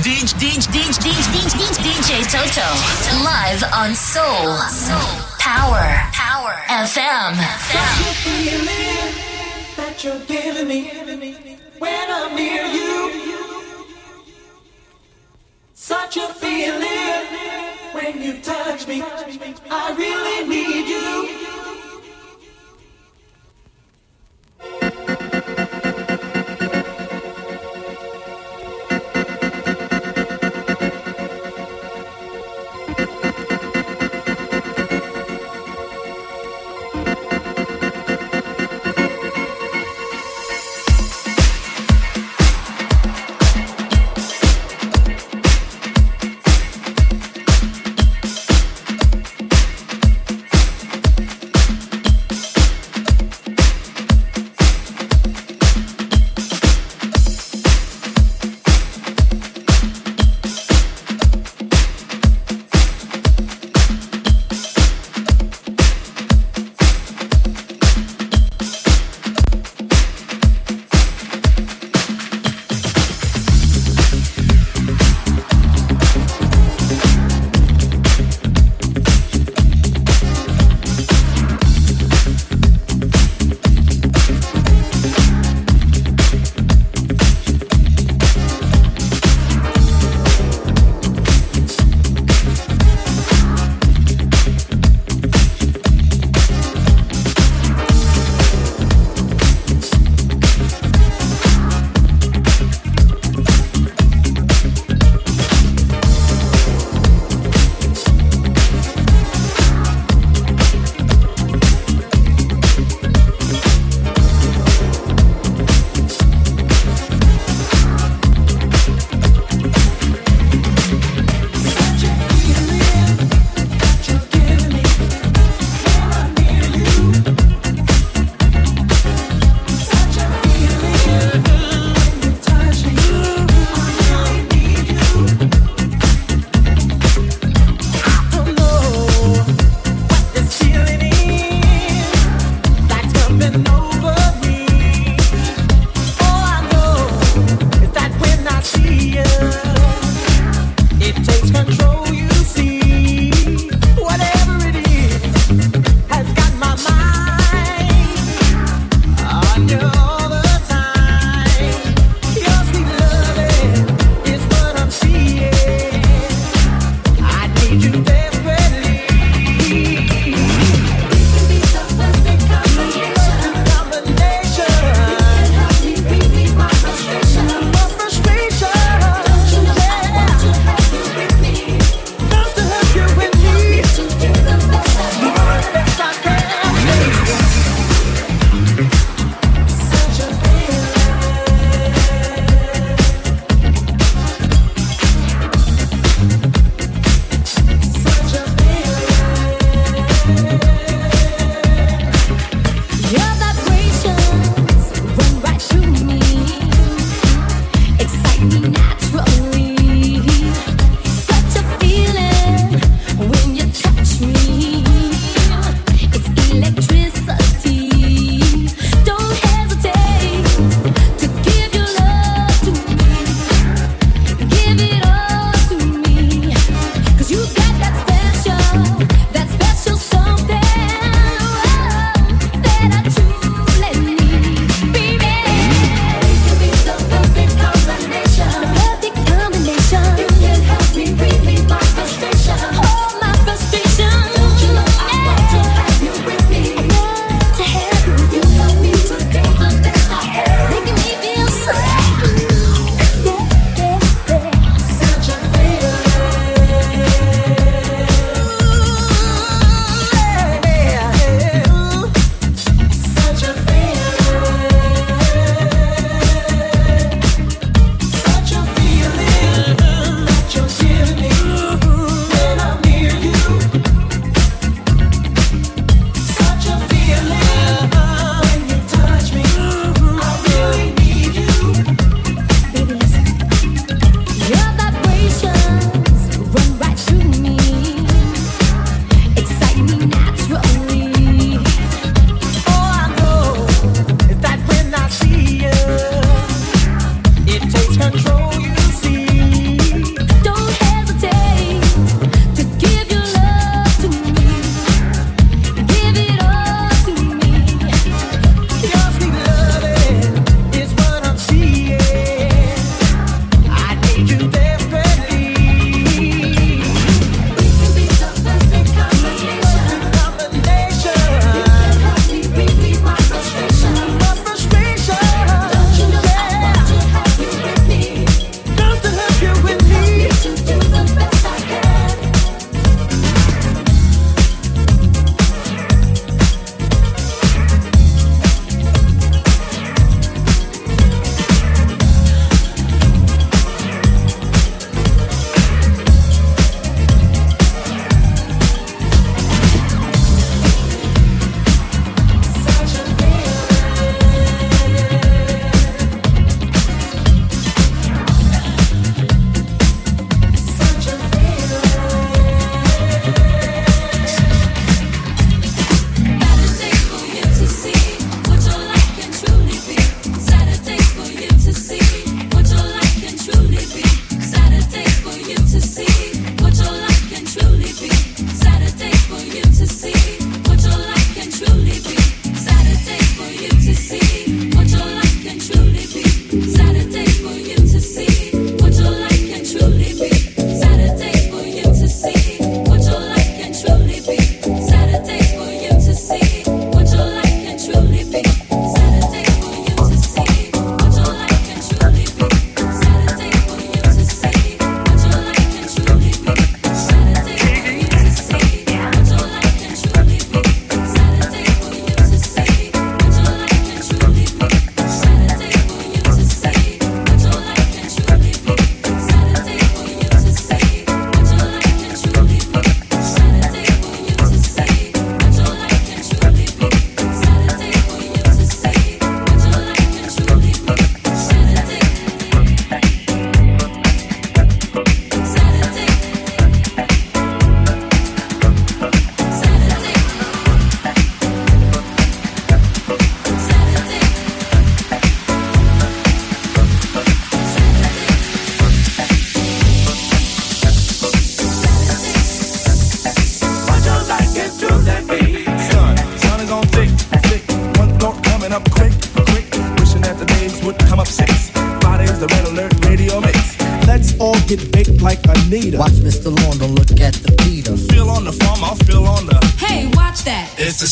DJ, DJ, DJ, DJ, DJ Toto. Live on Soul. Power. Power. FM. FM. that you're giving me when I'm near you. Such a feeling when you touch me. I really need you.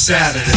Saturday.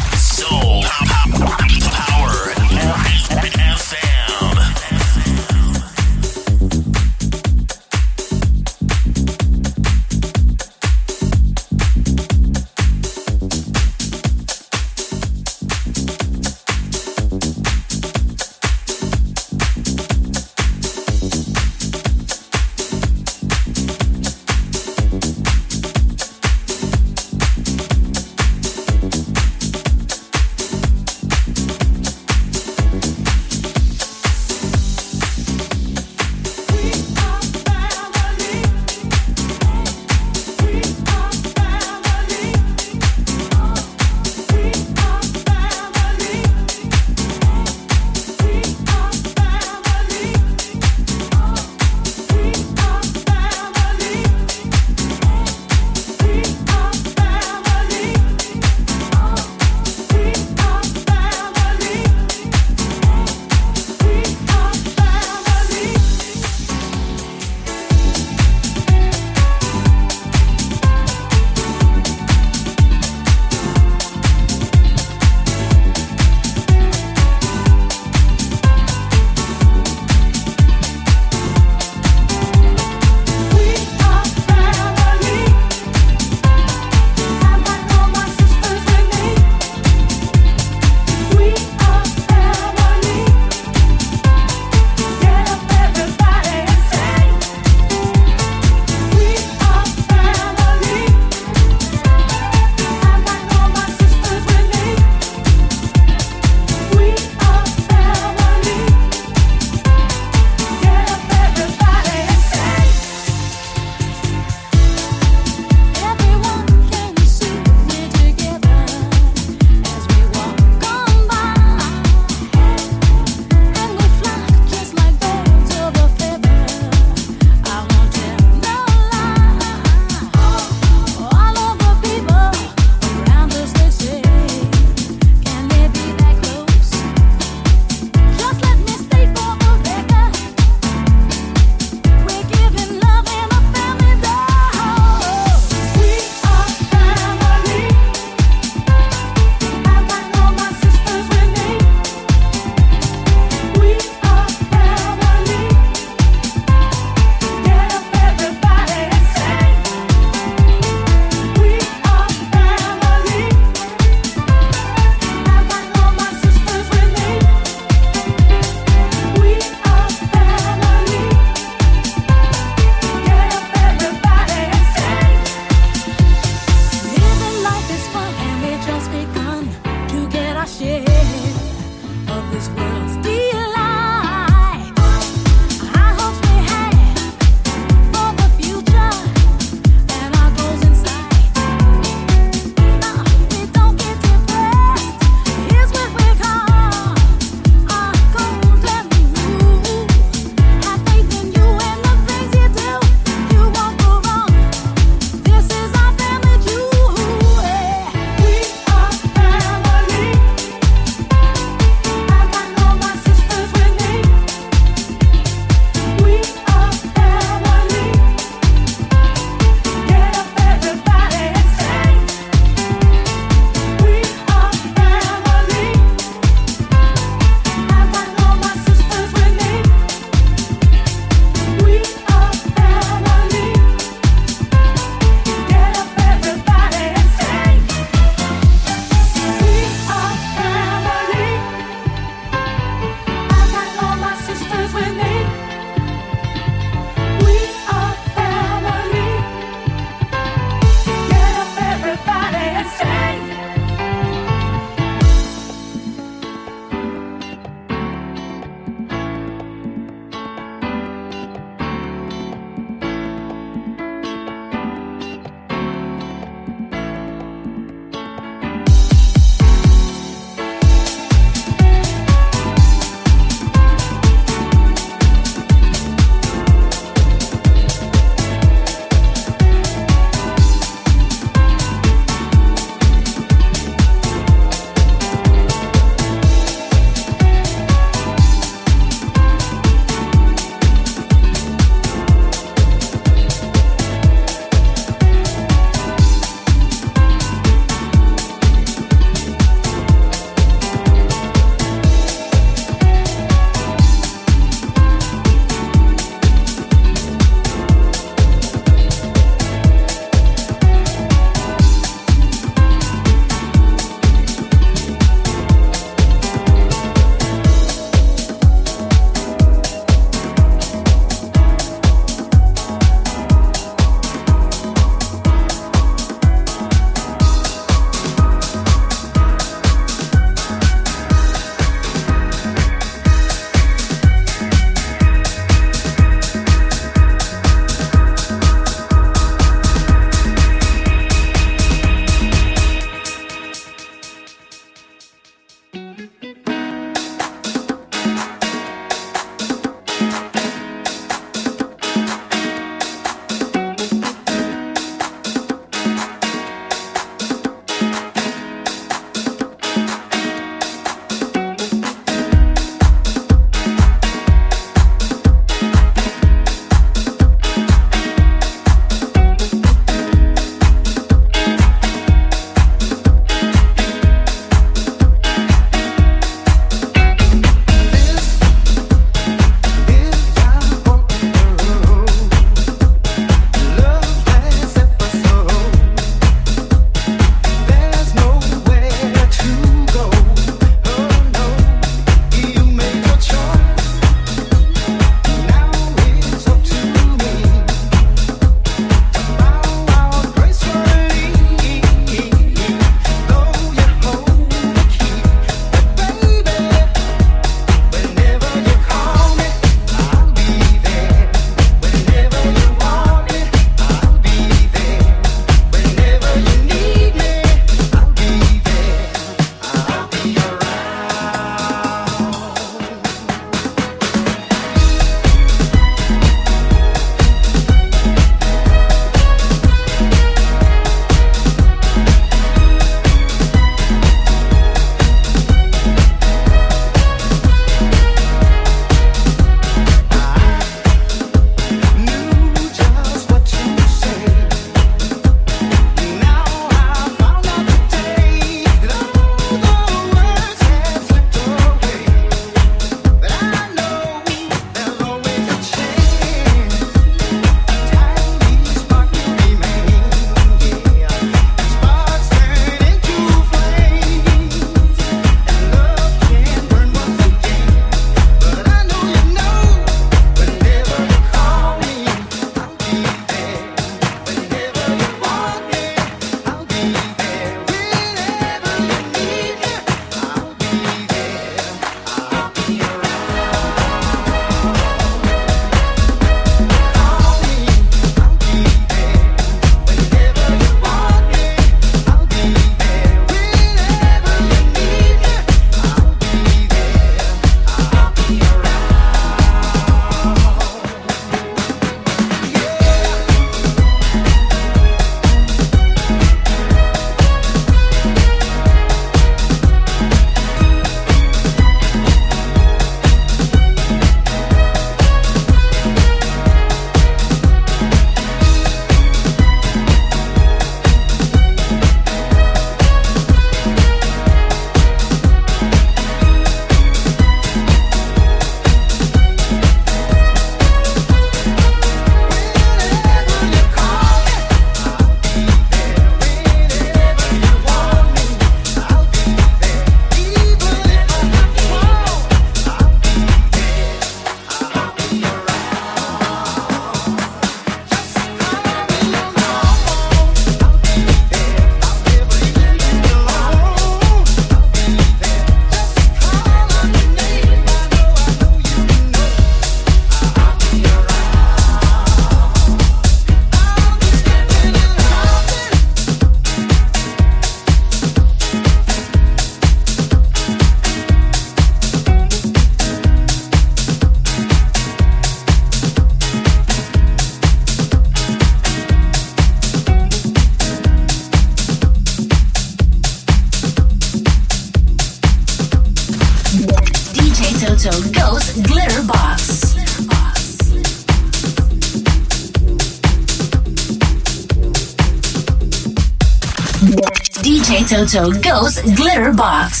DJ Toto goes Glitterbox. Glitterbox.